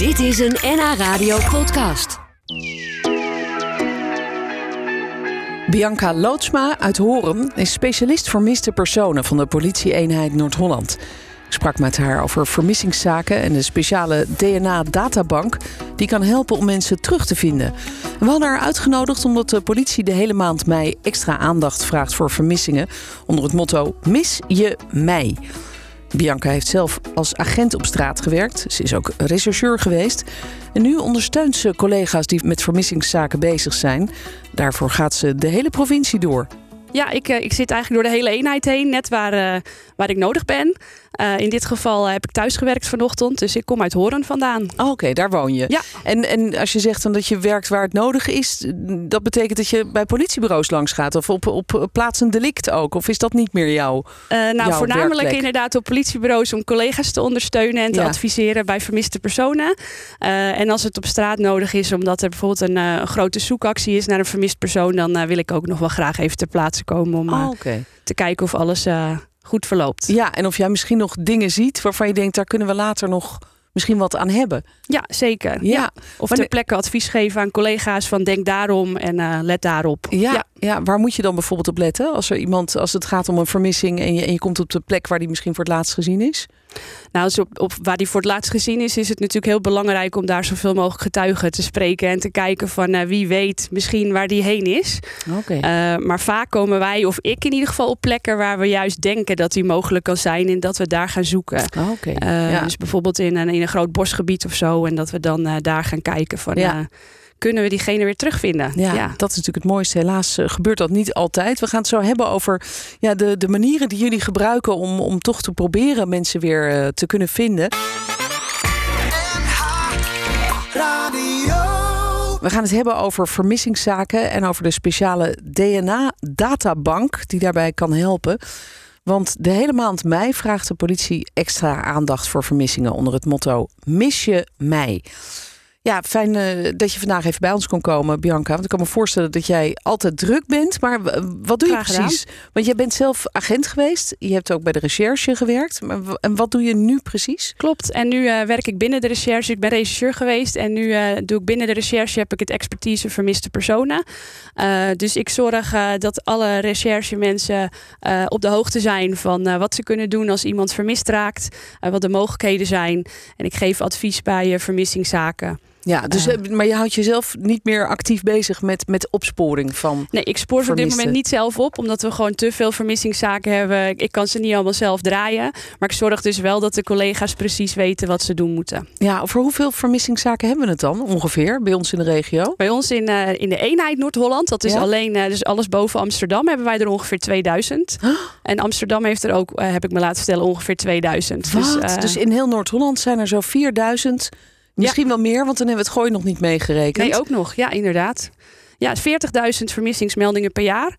Dit is een NH Radio podcast. Bianca Lootsma uit Horen is specialist vermiste personen van de politie-eenheid Noord-Holland. Ik sprak met haar over vermissingszaken en de speciale DNA-databank die kan helpen om mensen terug te vinden. We hadden haar uitgenodigd omdat de politie de hele maand mei extra aandacht vraagt voor vermissingen onder het motto Mis je mij. Bianca heeft zelf als agent op straat gewerkt. Ze is ook rechercheur geweest. En nu ondersteunt ze collega's die met vermissingszaken bezig zijn. Daarvoor gaat ze de hele provincie door. Ja, ik, eh, ik zit eigenlijk door de hele eenheid heen, net waar, eh, waar ik nodig ben. Eh, in dit geval heb ik thuis gewerkt vanochtend, dus ik kom uit Horen vandaan. Oh, Oké, daar woon je. Ja. En, en als je zegt dan dat je werkt waar het nodig is, dat betekent dat je bij politiebureaus langs gaat of op, op plaatsen delict ook? Of is dat niet meer jouw? Eh, nou, jouw voornamelijk werkplek? inderdaad op politiebureaus om collega's te ondersteunen en te Ja. adviseren bij vermiste personen. Eh, en als het op straat nodig is, omdat er bijvoorbeeld een, grote zoekactie is naar een vermist persoon, dan wil ik ook nog wel graag even ter plaatse komen om Oh, Oké. te kijken of alles goed verloopt. Ja, en of jij misschien nog dingen ziet waarvan je denkt, daar kunnen we later nog misschien wat aan hebben. Ja, zeker. Ja. Of ter plekke advies geven aan collega's van denk daarom en eh, let daarop. Ja, ja. Waar moet je dan bijvoorbeeld op letten? Als er iemand, als het gaat om een vermissing en je, en je komt op de plek waar die misschien voor het laatst gezien is? Nou, dus op, op waar die voor het laatst gezien is, is het natuurlijk heel belangrijk om daar zoveel mogelijk getuigen te spreken en te kijken van eh, wie weet misschien waar die heen is. Oké. Eh, maar vaak komen wij, of ik in ieder geval, op plekken waar we juist denken dat die mogelijk kan zijn en dat we daar gaan zoeken. Oké. Eh, ja. Dus bijvoorbeeld in een, in een groot bosgebied of zo. En dat we dan daar gaan kijken van Ja. Kunnen we diegene weer terugvinden? Ja, dat is natuurlijk het mooiste. Helaas eh, gebeurt dat niet altijd. We gaan het zo hebben over ja, de, de manieren die jullie gebruiken om, om toch te proberen mensen weer eh, te kunnen vinden. We gaan het hebben over vermissingszaken en over de speciale DNA-databank die daarbij kan helpen. Want de hele maand mei vraagt de politie extra aandacht voor vermissingen onder het motto Mis je mij? Ja, fijn eh, dat je vandaag even bij ons kon komen, Bianca. Want ik kan me voorstellen dat jij altijd druk bent. Maar wat doe je gedaan. precies? Want jij bent zelf agent geweest. Je hebt ook bij de recherche gewerkt. Maar en wat doe je nu precies? Klopt. En nu eh, werk ik binnen de recherche. Ik ben rechercheur geweest. En nu eh, doe ik binnen de recherche heb ik het expertise vermiste personen. Dus ik zorg dat alle recherchemensen eh, op de hoogte zijn van wat ze kunnen doen als iemand vermist raakt. wat de mogelijkheden zijn. En ik geef advies bij vermissingszaken. Ja, dus, Eh. maar je houdt jezelf niet meer actief bezig met, met opsporing van. Nee, ik spoor ze op dit moment niet zelf op, omdat we gewoon te veel vermissingszaken hebben. Ik- Ik kan ze niet allemaal zelf draaien. Maar ik zorg dus wel dat de collega's precies weten wat ze doen moeten. Ja, over hoeveel vermissingszaken hebben we het dan ongeveer bij ons in de regio? Bij ons in, eh, in de eenheid Noord-Holland, dat is Ja? alleen eh, dus alles boven Amsterdam, hebben wij er ongeveer 2000. En Amsterdam heeft er ook, heb ik me laten vertellen, ongeveer 2000. Wat? Dus, Dus, in heel Noord-Holland zijn er zo 4000. Misschien wel meer, want dan hebben we het gooi nog niet meegerekend. nee, ook nog. Ja, inderdaad. Ja, 40.000 vermissingsmeldingen per jaar.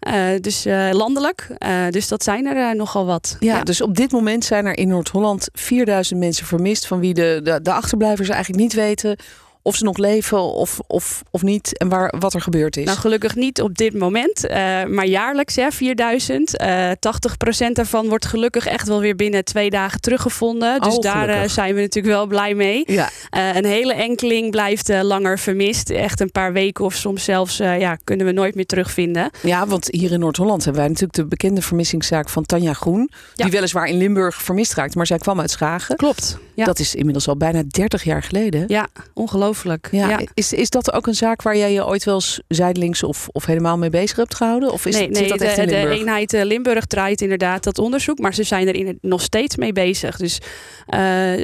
Eh, dus eh, landelijk. Eh, dus dat zijn er nogal wat. Ja, dus op dit moment zijn er in Noord-Holland 4000 mensen vermist. van wie de, de, de achterblijvers eigenlijk niet weten of ze nog leven of, of, of niet. en waar, wat er gebeurd is. Nou, gelukkig niet op dit moment, eh, maar jaarlijks hè, 4000. Eh 80% daarvan wordt gelukkig echt wel weer binnen twee dagen teruggevonden. Dus Oh, daar eh, zijn we natuurlijk wel blij mee. ja, Eh, een hele enkeling blijft langer vermist. Echt een paar weken of soms zelfs ja, kunnen we nooit meer terugvinden. ja, want hier in Noord-Holland hebben wij natuurlijk de bekende vermissingszaak van Tanja Groen. Ja. Die weliswaar in Limburg vermist raakte, maar zij kwam uit Schagen. Klopt. Ja, Dat is inmiddels al bijna 30 jaar geleden. ja ongelooflijk. Ja, Ja. Is, is dat ook een zaak waar jij je ooit wel eens zijdelings of, of helemaal mee bezig hebt gehouden? Of is nee, het, nee zit dat de, eenheid eh, Limburg draait inderdaad dat onderzoek, maar ze zijn er in, nog steeds mee bezig. Dus eh,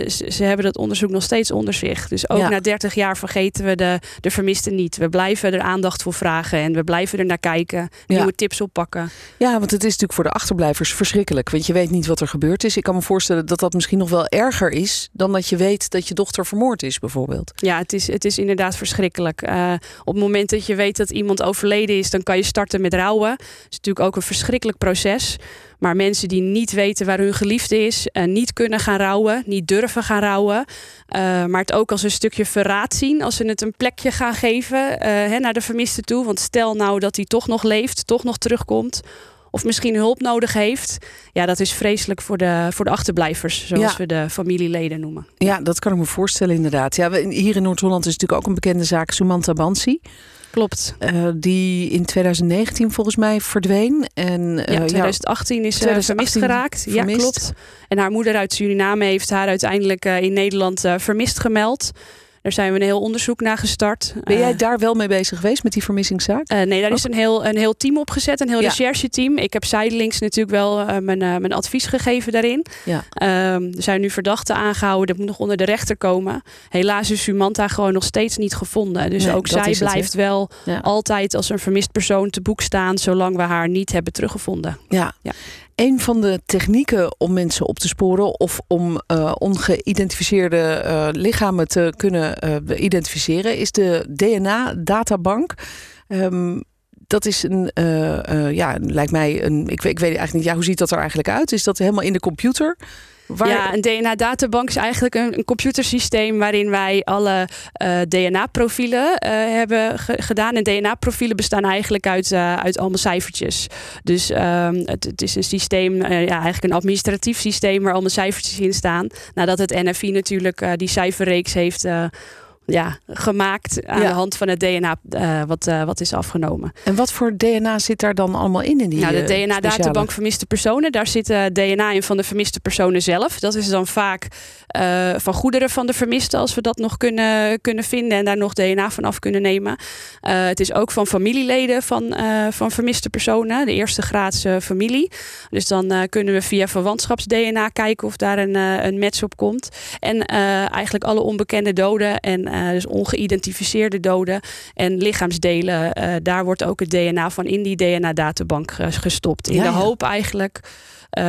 ze, ze hebben dat onderzoek nog steeds onder zich. Dus ook Ja. na 30 jaar vergeten we de, de vermisten niet. We blijven er aandacht voor vragen en we blijven er naar kijken, nieuwe tips oppakken. Ja, want het is natuurlijk voor de achterblijvers verschrikkelijk. Want je weet niet wat er gebeurd is. Ik kan me voorstellen dat dat misschien nog wel erger is... dan dat je weet dat je dochter vermoord is, bijvoorbeeld. Ja, het is, het is inderdaad verschrikkelijk. Eh, op het moment dat je weet dat iemand overleden is, dan kan je starten met rouwen. Dat is natuurlijk ook een verschrikkelijk proces. Maar mensen die niet weten waar hun geliefde is, en niet kunnen gaan rouwen, niet durven gaan rouwen, eh, maar het ook als een stukje verraad zien als ze het een plekje gaan geven eh, hè, naar de vermiste toe. Want stel nou dat hij toch nog leeft, toch nog terugkomt. Of misschien hulp nodig heeft. Ja, dat is vreselijk voor de, voor de achterblijvers, zoals Ja. we de familieleden noemen. Ja, dat kan ik me voorstellen inderdaad. Ja, we- hier in Noord-Holland is natuurlijk ook een bekende zaak, Sumanta Bansi. Klopt. eh, die in 2019 volgens mij verdween. En, eh, Ja, 2018 is ze 2018 vermist geraakt. vermist. Ja, klopt. En haar moeder uit Suriname heeft haar uiteindelijk eh, in Nederland eh, vermist gemeld. Daar zijn we een heel onderzoek naar gestart. Ben jij Eh, daar wel mee bezig geweest met die vermissingszaak? Eh, nee, daar is een heel, een heel team opgezet, een heel Ja. rechercheteam. Ik heb zijdelings natuurlijk wel eh, mijn, mijn advies gegeven daarin. Ja. Ehm, er zijn nu verdachten aangehouden, dat moet nog onder de rechter komen. Helaas is Sumanta gewoon nog steeds niet gevonden. Dus Nee, ook zij het, blijft wel Ja. altijd als een vermist persoon te boek staan, zolang we haar niet hebben teruggevonden. Ja. Ja. Een van de technieken om mensen op te sporen of om eh, ongeïdentificeerde eh, lichamen te kunnen eh, identificeren is de DNA-databank. Ehm, dat is een, ja, lijkt mij een. Ik ik weet eigenlijk niet, ja, hoe ziet dat er eigenlijk uit? Is dat helemaal in de computer? Ja, een DNA-databank is eigenlijk een, computersysteem waarin wij alle eh, DNA-profielen eh, hebben ge- gedaan. En DNA-profielen bestaan eigenlijk uit, eh, uit allemaal cijfertjes. Dus ehm, het, het is een systeem, ja, eigenlijk een administratief systeem waar allemaal cijfertjes in staan. Nadat het NFI natuurlijk die cijferreeks heeft. Ja, gemaakt aan Ja. de hand van het DNA eh, wat, eh, wat is afgenomen. En wat voor DNA zit daar dan allemaal in? in die, Nou, de eh, DNA-databank vermiste personen, daar zit DNA in van de vermiste personen zelf. Dat is dan vaak van goederen van de vermiste, als we dat nog kunnen, kunnen vinden en daar nog DNA van af kunnen nemen. Het is ook van familieleden van, van vermiste personen, de eerste graadse familie. Dus dan kunnen we via verwantschaps-DNA kijken of daar een, een match op komt. En eigenlijk alle onbekende doden en eh, dus ongeïdentificeerde doden en lichaamsdelen. eh, daar wordt ook het DNA van in die DNA-databank eh, gestopt. In Ja, de hoop eigenlijk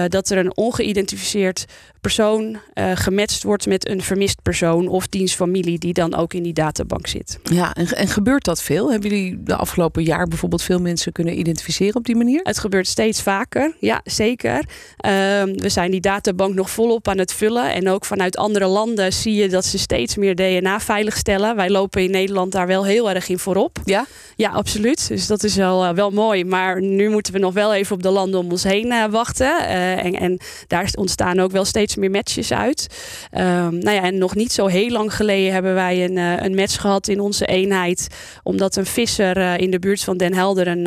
dat er een ongeïdentificeerd persoon gematcht wordt met een vermist persoon of diens familie die dan ook in die databank zit. Ja, en, en gebeurt dat veel? Hebben jullie de afgelopen jaar bijvoorbeeld veel mensen kunnen identificeren op die manier? Het gebeurt steeds vaker, ja zeker. Ehm, we zijn die databank nog volop aan het vullen. En ook vanuit andere landen zie je dat ze steeds meer DNA veiligstellen. Wij lopen in Nederland daar wel heel erg in voorop. Ja? Ja, absoluut. Dus dat is wel, eh, wel mooi. Maar nu moeten we nog wel even op de landen om ons heen eh, wachten. Eh, en, en daar ontstaan ook wel steeds meer matches uit. Ehm, nou ja, en nog niet zo heel lang geleden hebben wij een, een match gehad in onze eenheid. Omdat een visser in de buurt van Den Helder een,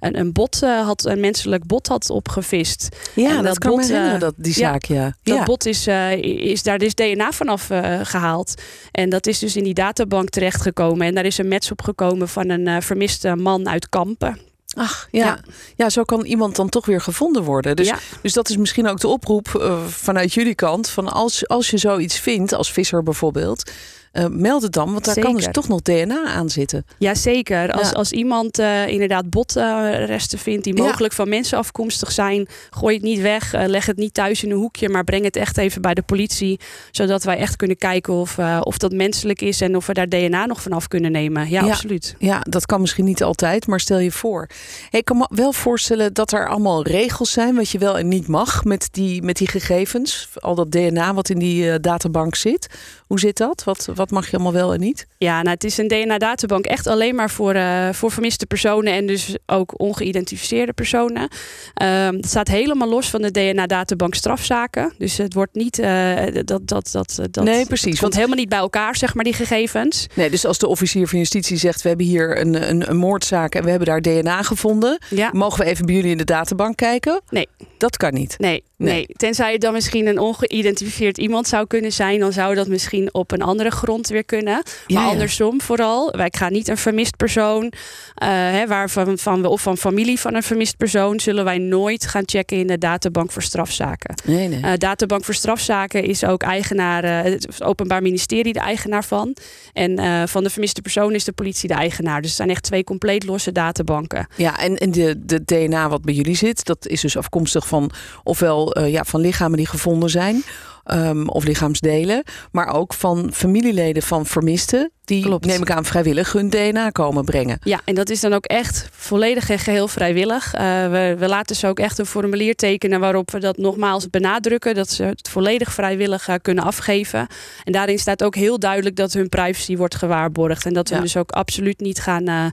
een, een bot had, een menselijk bot had opgevist. Ja, En dat, dat kan bot, dat, die zaak, ja. Dat ja. bot is, is daar is DNA vanaf eh, gehaald. En dat is dus in die databank terechtgekomen. En daar is een match op gekomen van een eh, vermiste man uit Kampen. Ach, ja. ja. Ja. zo kan iemand dan toch weer gevonden worden. Dus, ja. dus dat is misschien ook de oproep eh, vanuit jullie kant. Van als, als je zoiets vindt, als visser bijvoorbeeld, eh, meld het dan. Want daar kan dus toch nog DNA aan zitten. Ja, zeker. Als, Ja. als iemand eh, inderdaad botresten vindt die Ja. mogelijk van mensen afkomstig zijn, gooi het niet weg. eh, leg het niet thuis in een hoekje, maar breng het echt even bij de politie. Zodat wij echt kunnen kijken of, of dat menselijk is en of we daar DNA nog vanaf kunnen nemen. Ja, Ja. absoluut. Ja, dat kan misschien niet altijd, maar stel je voor. Hey, ik kan me wel voorstellen dat er allemaal regels zijn wat je wel en niet mag met die, met die gegevens. Al dat DNA wat in die databank zit. Hoe zit dat? Wat, wat mag je allemaal wel en niet? Ja, nou, het is een DNA-databank echt alleen maar voor, eh, voor vermiste personen en dus ook ongeïdentificeerde personen. Ehm, het staat helemaal los van de DNA-databank strafzaken. Dus het wordt niet. eh, dat, dat, dat, dat, Nee, precies, Het want- helemaal niet bij elkaar, zeg maar, die gegevens. Nee, dus als de officier van justitie zegt: We hebben hier een, een, een moordzaak en we hebben daar DNA gevonden. Ja. Mogen we even bij jullie in de databank kijken? Nee. Dat kan niet. Nee, Nee. nee. Tenzij het dan misschien een ongeïdentificeerd iemand zou kunnen zijn, dan zou dat misschien op een andere grond weer kunnen. Maar ja. andersom vooral. Wij gaan niet een vermist persoon, eh, hè, waarvan van we of van familie van een vermist persoon, zullen wij nooit gaan checken in de databank voor strafzaken. Nee, nee. Eh, databank voor strafzaken is ook eigenaar, eh, het Openbaar Ministerie de eigenaar van. En van de vermiste persoon is de politie de eigenaar. Dus het zijn echt twee compleet losse databanken. Ja, en, en de, de DNA wat bij jullie zit, dat is dus afkomstig van ofwel ja, van lichamen die gevonden zijn. Ehm, of lichaamsdelen, maar ook van familieleden van vermisten die, Klopt. neem ik aan, vrijwillig hun DNA komen brengen. Ja, en dat is dan ook echt volledig en geheel vrijwillig. Uh, we, we, laten ze ook echt een formulier tekenen waarop we dat nogmaals benadrukken. Dat ze het volledig vrijwillig uh, kunnen afgeven. En daarin staat ook heel duidelijk dat hun privacy wordt gewaarborgd. En dat we Ja. dus ook absoluut niet gaan, uh,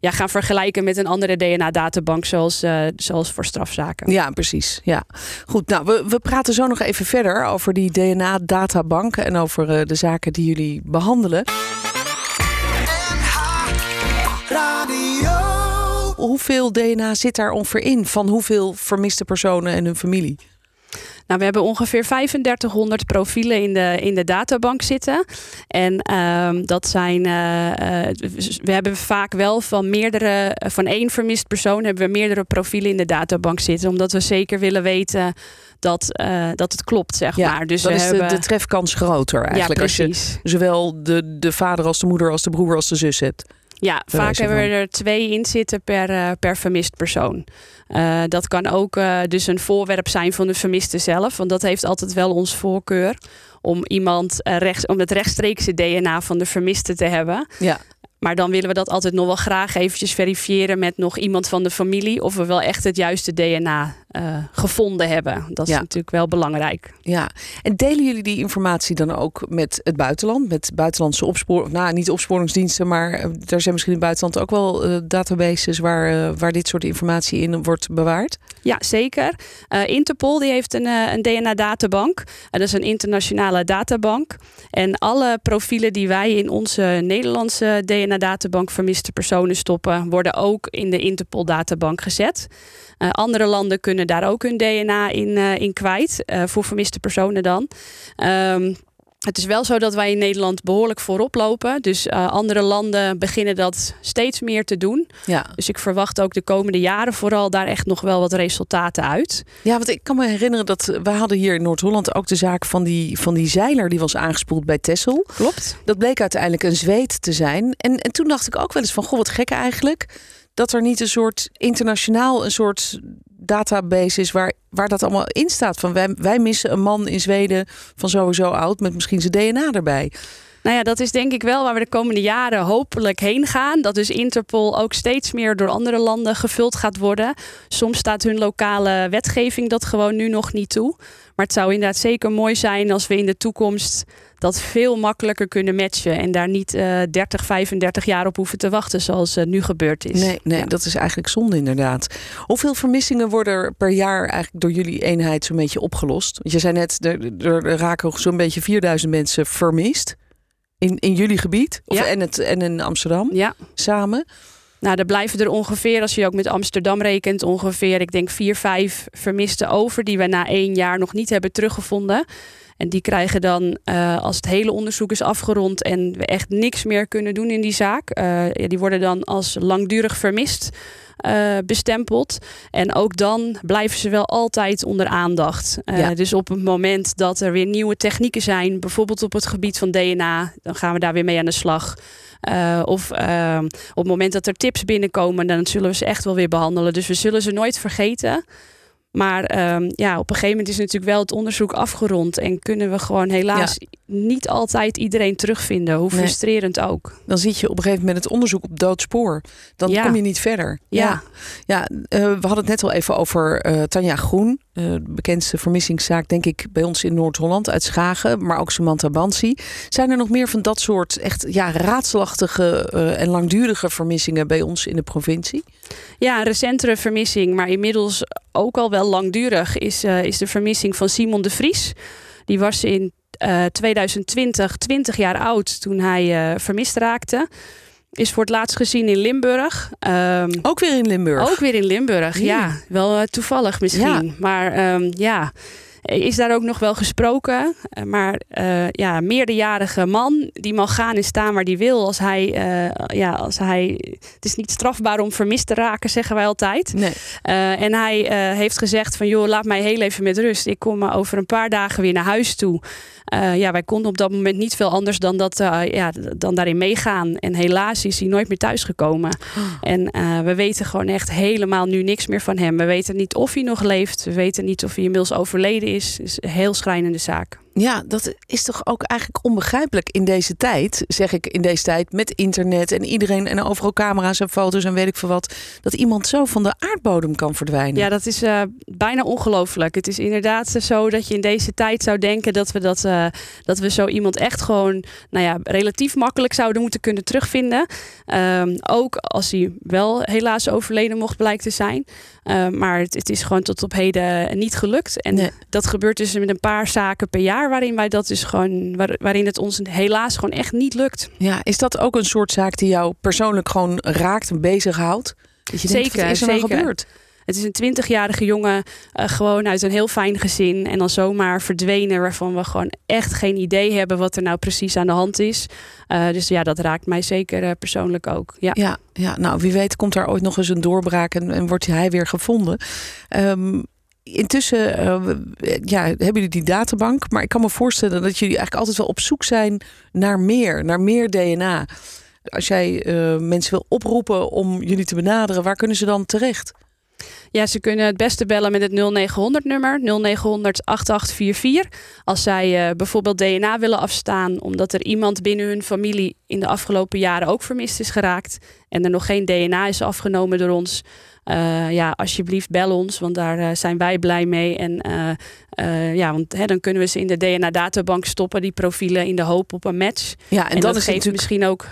ja, gaan vergelijken met een andere DNA-databank zoals, zoals voor strafzaken. Ja, precies. Ja. Goed, nou, we, we praten zo nog even verder over die DNA-databank en over de zaken die jullie behandelen. Hoeveel DNA zit daar ongeveer in van hoeveel vermiste personen en hun familie? Nou, we hebben ongeveer 3500 profielen in de, in de databank zitten. En um, dat zijn. Uh, uh, we hebben vaak wel van meerdere. Van één vermist persoon hebben we meerdere profielen in de databank zitten. Omdat we zeker willen weten dat, uh, dat het klopt, zeg ja, maar. Dus dan we is hebben... de, de trefkans groter eigenlijk. Ja, als je zowel de, de vader als de moeder als de broer als de zus hebt. Ja, vaak hebben we er twee in zitten per, uh, per vermist persoon. Uh, dat kan ook uh, dus een voorwerp zijn van de vermiste zelf. Want dat heeft altijd wel ons voorkeur. Om iemand uh, rechts, om het rechtstreekse DNA van de vermiste te hebben. Ja. Maar dan willen we dat altijd nog wel graag eventjes verifiëren met nog iemand van de familie. Of we wel echt het juiste DNA uh, gevonden hebben. Dat is Ja. natuurlijk wel belangrijk. Ja, en delen jullie die informatie dan ook met het buitenland? Met buitenlandse opsporing, nou niet opsporingsdiensten, maar eh, daar zijn misschien in het buitenland ook wel uh, databases waar, uh, waar dit soort informatie in wordt bewaard? Ja, zeker. Uh, Interpol die heeft een, uh, een DNA-databank. dat is een internationale databank. En alle profielen die wij in onze Nederlandse DNA-databank vermiste personen stoppen, worden ook in de Interpol-databank gezet. Uh, andere landen kunnen daar ook hun DNA in, uh, in kwijt, uh, voor vermiste personen dan. Um, het is wel zo dat wij in Nederland behoorlijk voorop lopen. Dus uh, andere landen beginnen dat steeds meer te doen. Ja. Dus ik verwacht ook de komende jaren vooral daar echt nog wel wat resultaten uit. Ja, want ik kan me herinneren dat we hadden hier in Noord-Holland ook de zaak van die, van die zeiler die was aangespoeld bij Texel. Klopt. Dat bleek uiteindelijk een zweet te zijn. En, en toen dacht ik ook wel eens van, goh, wat gek eigenlijk. Dat er niet een soort internationaal, een soort database is waar, waar dat allemaal in staat. Van wij, wij missen een man in Zweden van sowieso oud met misschien zijn DNA erbij. Nou ja, dat is denk ik wel waar we de komende jaren hopelijk heen gaan. Dat dus Interpol ook steeds meer door andere landen gevuld gaat worden. Soms staat hun lokale wetgeving dat gewoon nu nog niet toe. Maar het zou inderdaad zeker mooi zijn als we in de toekomst dat veel makkelijker kunnen matchen. En daar niet uh, 30, 35 jaar op hoeven te wachten zoals uh, nu gebeurd is. Nee, nee Ja. dat is eigenlijk zonde inderdaad. Hoeveel vermissingen worden er per jaar eigenlijk door jullie eenheid zo'n beetje opgelost? Want je zei net, er, er raken zo'n beetje 4000 mensen vermist. In, in jullie gebied of, Ja. en, het, en in Amsterdam Ja. samen. Nou, er blijven er ongeveer, als je ook met Amsterdam rekent, ongeveer, ik denk, vier, vijf vermisten over die we na één jaar nog niet hebben teruggevonden. En die krijgen dan, uh, als het hele onderzoek is afgerond en we echt niks meer kunnen doen in die zaak, uh, ja, die worden dan als langdurig vermist uh, bestempeld. En ook dan blijven ze wel altijd onder aandacht. Ja. Dus op het moment dat er weer nieuwe technieken zijn, bijvoorbeeld op het gebied van DNA, dan gaan we daar weer mee aan de slag. Uh, of uh, op het moment dat er tips binnenkomen, dan zullen we ze echt wel weer behandelen. Dus we zullen ze nooit vergeten. Maar um, ja, op een gegeven moment is natuurlijk wel het onderzoek afgerond. En kunnen we gewoon helaas ja. Niet altijd iedereen terugvinden. Hoe Nee. frustrerend ook. Dan zit je op een gegeven moment het onderzoek op doodspoor. Dan Ja. kom je niet verder. Ja. ja uh, we hadden het net al even over uh, Tanja Groen. Uh, de bekendste vermissingszaak, denk ik, bij ons in Noord-Holland uit Schagen. Maar ook Samantha Bansi. Zijn er nog meer van dat soort echt ja, raadselachtige en langdurige vermissingen bij ons in de provincie? Ja, een recentere vermissing, maar inmiddels ook al wel langdurig, is, is de vermissing van Simon de Vries. Die was in uh, 2020 20 jaar oud toen hij uh, vermist raakte. Is voor het laatst gezien in Limburg. Um, ook weer in Limburg? Ook weer in Limburg, ja. ja. Wel uh, toevallig misschien. Ja. Maar um, ja, is daar ook nog wel gesproken. Uh, maar uh, ja, meerderjarige man, die mag gaan en staan waar die wil. Als hij, uh, ja, als hij, het is niet strafbaar om vermist te raken, zeggen wij altijd. Nee. Uh, en hij heeft gezegd van, joh, laat mij heel even met rust. Ik kom over een paar dagen weer naar huis toe. Ja, wij konden op dat moment niet veel anders dan, dat, ja, dan daarin meegaan. En helaas is hij nooit meer thuisgekomen. Oh. En we weten gewoon echt helemaal nu niks meer van hem. We weten niet of hij nog leeft. We weten niet of hij inmiddels overleden is. Het is een heel schrijnende zaak. Ja, dat is toch ook eigenlijk onbegrijpelijk in deze tijd, zeg ik in deze tijd, met internet en iedereen en overal camera's en foto's en weet ik veel wat, dat iemand zo van de aardbodem kan verdwijnen. Ja, dat is uh, bijna ongelooflijk. Het is inderdaad zo dat je in deze tijd zou denken dat we, dat, uh, dat we zo iemand echt gewoon, nou ja, relatief makkelijk zouden moeten kunnen terugvinden. Um, ook als hij wel helaas overleden mocht blijken te zijn. Uh, maar het, het, is gewoon tot op heden niet gelukt. En nee. dat gebeurt dus met een paar zaken per jaar waarin wij dat dus gewoon, waar, waarin het ons helaas gewoon echt niet lukt. Ja, is dat ook een soort zaak die jou persoonlijk gewoon raakt en bezighoudt? Dat je zeker, denkt, is er nou zeker. gebeurd? Het is een 20-jarige jongen, uh, gewoon uit een heel fijn gezin. En dan zomaar verdwenen, waarvan we gewoon echt geen idee hebben wat er nou precies aan de hand is. Uh, dus ja, dat raakt mij zeker uh, persoonlijk ook. Ja. Ja, ja, nou wie weet komt daar ooit nog eens een doorbraak en, en wordt hij weer gevonden. Um, intussen uh, ja, hebben jullie die databank. Maar ik kan me voorstellen dat jullie eigenlijk altijd wel op zoek zijn naar meer, naar meer DNA. Als jij uh, mensen wil oproepen om jullie te benaderen, waar kunnen ze dan terecht? Ja, ze kunnen het beste bellen met het 0900 nummer 0900 8844. Als zij uh, bijvoorbeeld DNA willen afstaan omdat er iemand binnen hun familie in de afgelopen jaren ook vermist is geraakt en er nog geen DNA is afgenomen door ons. Uh, ja, alsjeblieft bel ons, want daar uh, zijn wij blij mee. En uh, ja, want hè, dan kunnen we ze in de DNA-databank stoppen, die profielen, in de hoop op een match. Ja, en, en dan dat is geeft natuurlijk... misschien ook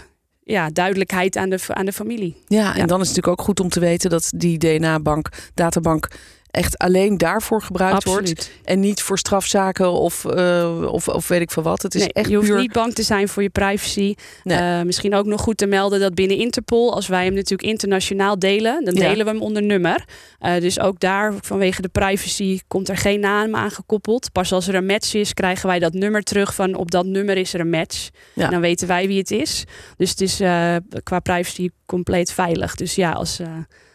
ja, duidelijkheid aan de, aan de familie. Ja, en ja. dan is het natuurlijk ook goed om te weten dat die DNA-bank, databank, echt alleen daarvoor gebruikt Absoluut. wordt. En niet voor strafzaken of, uh, of, of weet ik veel wat. Het is nee, echt je hoeft puur... niet bang te zijn voor je privacy. Nee. Uh, misschien ook nog goed te melden dat binnen Interpol, als wij hem natuurlijk internationaal delen, dan delen we hem onder nummer. Uh, dus ook daar, vanwege de privacy, komt er geen naam aan gekoppeld. Pas als er een match is, krijgen wij dat nummer terug van op dat nummer is er een match. Ja. En dan weten wij wie het is. Dus het is qua privacy compleet veilig. Dus ja, als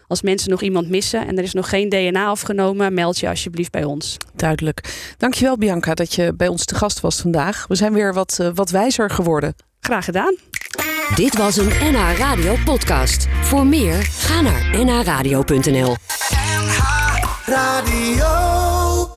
als mensen nog iemand missen en er is nog geen DNA afgenomen, meld je alsjeblieft bij ons. Duidelijk. Dankjewel Bianca dat je bij ons te gast was vandaag. We zijn weer wat, uh, wat wijzer geworden. Graag gedaan. Dit was een NH Radio podcast. Voor meer, ga naar nhradio.nl NH Radio